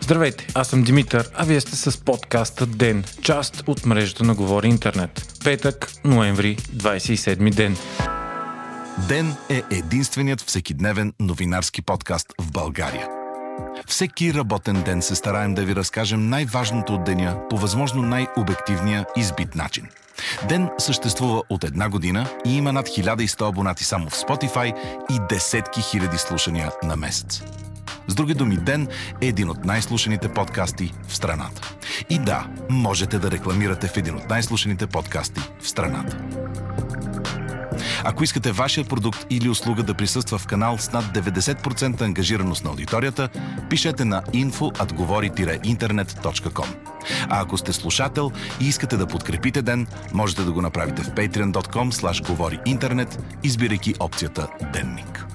Здравейте, аз съм Димитър, а вие сте с подкаста ДЕН, част от мрежата на Говори Интернет. Петък, ноември, 27 ден. Ден е единственият всекидневен новинарски подкаст в България. Всеки работен ден се стараем да ви разкажем най-важното от деня по възможно най-обективния избит начин. Ден съществува от една година и има над 1100 абонати само в Spotify и десетки хиляди слушания на месец. С други думи, Ден е един от най-слушаните подкасти в страната. И да, можете да рекламирате в един от най-слушаните подкасти в страната. Ако искате вашия продукт или услуга да присъства в канал с над 90% ангажираност на аудиторията, пишете на info.atgovori-internet.com. А ако сте слушател и искате да подкрепите ден, можете да го направите в patreon.com slash говори интернет, избирайки опцията Денник.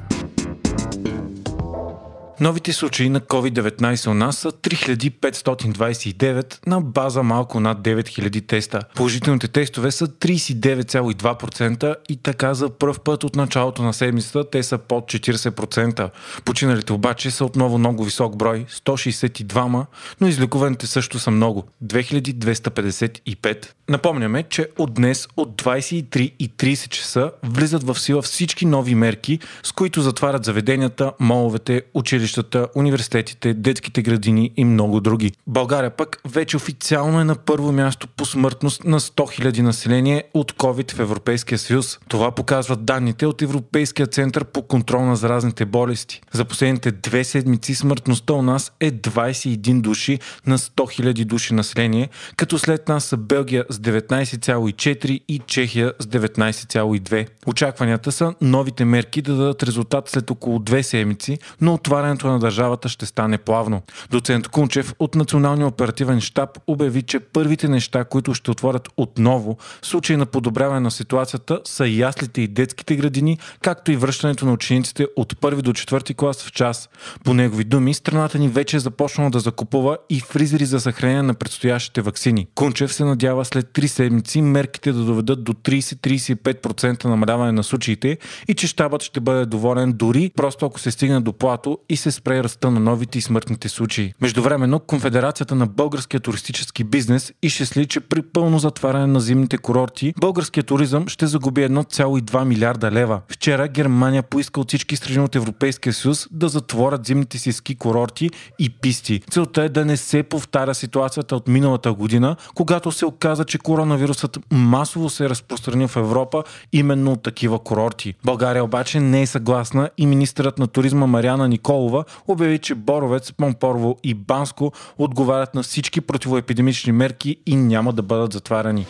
Новите случаи на COVID-19 у нас са 3529 на база малко над 9000 теста. Положителните тестове са 39,2% и така за пръв път от началото на седмицата те са под 40%. Починалите обаче са отново много висок брой 162, но излекуваните също са много 2255. Напомняме, че от днес от 23.30 часа влизат в сила всички нови мерки, с които затварят заведенията, моловете, училищата училищата, университетите, детските градини и много други. България пък вече официално е на първо място по смъртност на 100 000 население от COVID в Европейския съюз. Това показват данните от Европейския център по контрол на заразните болести. За последните две седмици смъртността у нас е 21 души на 100 000 души население, като след нас са Белгия с 19,4 и Чехия с 19,2. Очакванията са новите мерки да дадат резултат след около две седмици, но отварянето развитието на държавата ще стане плавно. Доцент Кунчев от Националния оперативен штаб обяви, че първите неща, които ще отворят отново в случай на подобряване на ситуацията са яслите и детските градини, както и връщането на учениците от първи до четвърти клас в час. По негови думи, страната ни вече е започнала да закупува и фризери за съхранение на предстоящите вакцини. Кунчев се надява след 3 седмици мерките да доведат до 30-35% намаляване на случаите и че щабът ще бъде доволен дори просто ако се стигне до плато и се спре ръста на новите и смъртните случаи. Междувременно Конфедерацията на българския туристически бизнес и ще сли, че при пълно затваряне на зимните курорти българският туризъм ще загуби 1,2 милиарда лева. Вчера Германия поиска от всички страни от Европейския съюз да затворят зимните си ски курорти и писти. Целта е да не се повтаря ситуацията от миналата година, когато се оказа, че коронавирусът масово се разпространил в Европа именно от такива курорти. България обаче не е съгласна и министърът на туризма Мариана Николова Петкова обяви, че Боровец, Помпорово и Банско отговарят на всички противоепидемични мерки и няма да бъдат затваряни.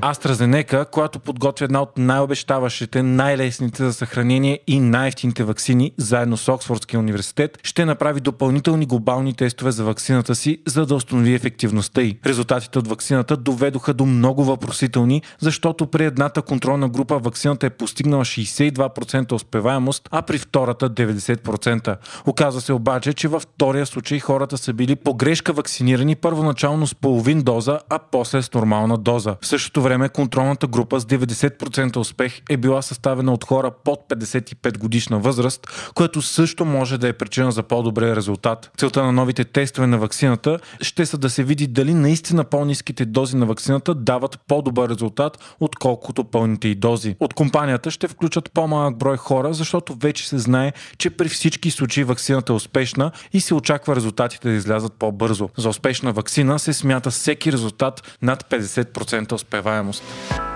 AstraZeneca, която подготвя една от най-обещаващите, най-лесните за съхранение и най-ефтините вакцини, заедно с Оксфордския университет, ще направи допълнителни глобални тестове за вакцината си, за да установи ефективността й. Резултатите от вакцината доведоха до много въпросителни, защото при едната контролна група вакцината е постигнала 62% успеваемост, а при втората 90%. Оказва се обаче, че във втория случай хората са били по грешка вакцинирани първоначално с половин доза, а после с нормална доза. В същото време контролната група с 90% успех е била съставена от хора под 55 годишна възраст, което също може да е причина за по-добрия резултат. Целта на новите тестове на вакцината ще са да се види дали наистина по-низките дози на вакцината дават по-добър резултат, отколкото пълните и дози. От компанията ще включат по-малък брой хора, защото вече се знае, че при всички случаи вакцината е успешна и се очаква резултатите да излязат по-бързо. За успешна вакцина се смята всеки резултат над 50% успеваемост успеваемост.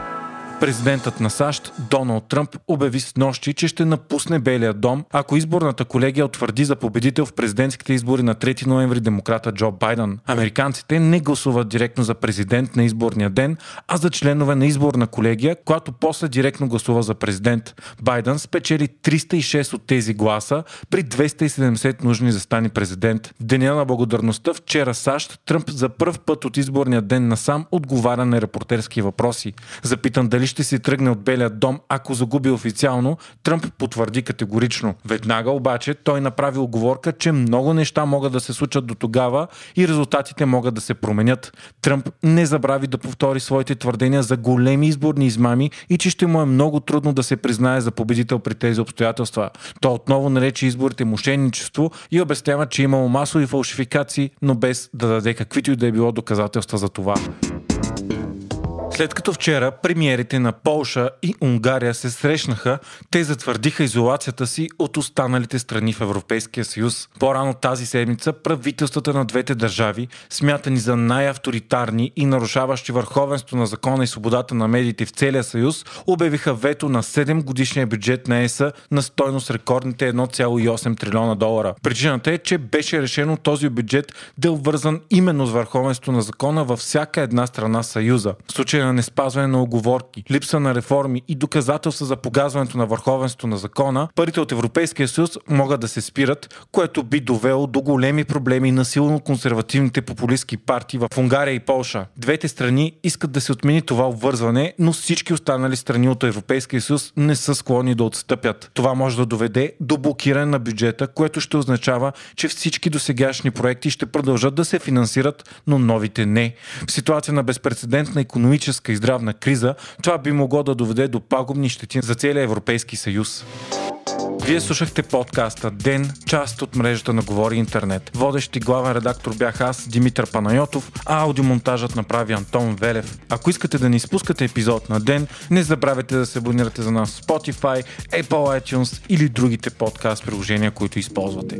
Президентът на САЩ Доналд Тръмп обяви с нощи, че ще напусне Белия дом, ако изборната колегия утвърди за победител в президентските избори на 3 ноември демократа Джо Байден. Американците не гласуват директно за президент на изборния ден, а за членове на изборна колегия, която после директно гласува за президент. Байден спечели 306 от тези гласа при 270 нужни за стани президент. В деня на благодарността вчера САЩ Тръмп за първ път от изборния ден насам отговаря на репортерски въпроси. Запитан дали ще се тръгне от Белия дом, ако загуби официално, Тръмп потвърди категорично. Веднага обаче той направи оговорка, че много неща могат да се случат до тогава и резултатите могат да се променят. Тръмп не забрави да повтори своите твърдения за големи изборни измами и че ще му е много трудно да се признае за победител при тези обстоятелства. Той отново нарече изборите мошенничество и обяснява, че имало масови фалшификации, но без да даде каквито и да е било доказателства за това. След като вчера премиерите на Полша и Унгария се срещнаха, те затвърдиха изолацията си от останалите страни в Европейския съюз. По-рано тази седмица правителствата на двете държави, смятани за най-авторитарни и нарушаващи върховенство на закона и свободата на медиите в целия съюз, обявиха вето на 7 годишния бюджет на ЕСА на стойност рекордните 1,8 трилиона долара. Причината е, че беше решено този бюджет да е обвързан именно с върховенство на закона във всяка една страна съюза. В случая на неспазване на оговорки, липса на реформи и доказателства за погазването на върховенството на закона, парите от Европейския съюз могат да се спират, което би довело до големи проблеми на силно консервативните популистски партии в Унгария и Полша. Двете страни искат да се отмени това обвързване, но всички останали страни от Европейския съюз не са склонни да отстъпят. Това може да доведе до блокиране на бюджета, което ще означава, че всички досегашни проекти ще продължат да се финансират, но новите не. В ситуация на безпредседентна економическа економическа и здравна криза, това би могло да доведе до пагубни щети за целия Европейски съюз. Вие слушахте подкаста Ден, част от мрежата на Говори Интернет. Водещ и главен редактор бях аз, Димитър Панайотов, а аудиомонтажът направи Антон Велев. Ако искате да не изпускате епизод на Ден, не забравяйте да се абонирате за нас в Spotify, Apple iTunes или другите подкаст приложения, които използвате.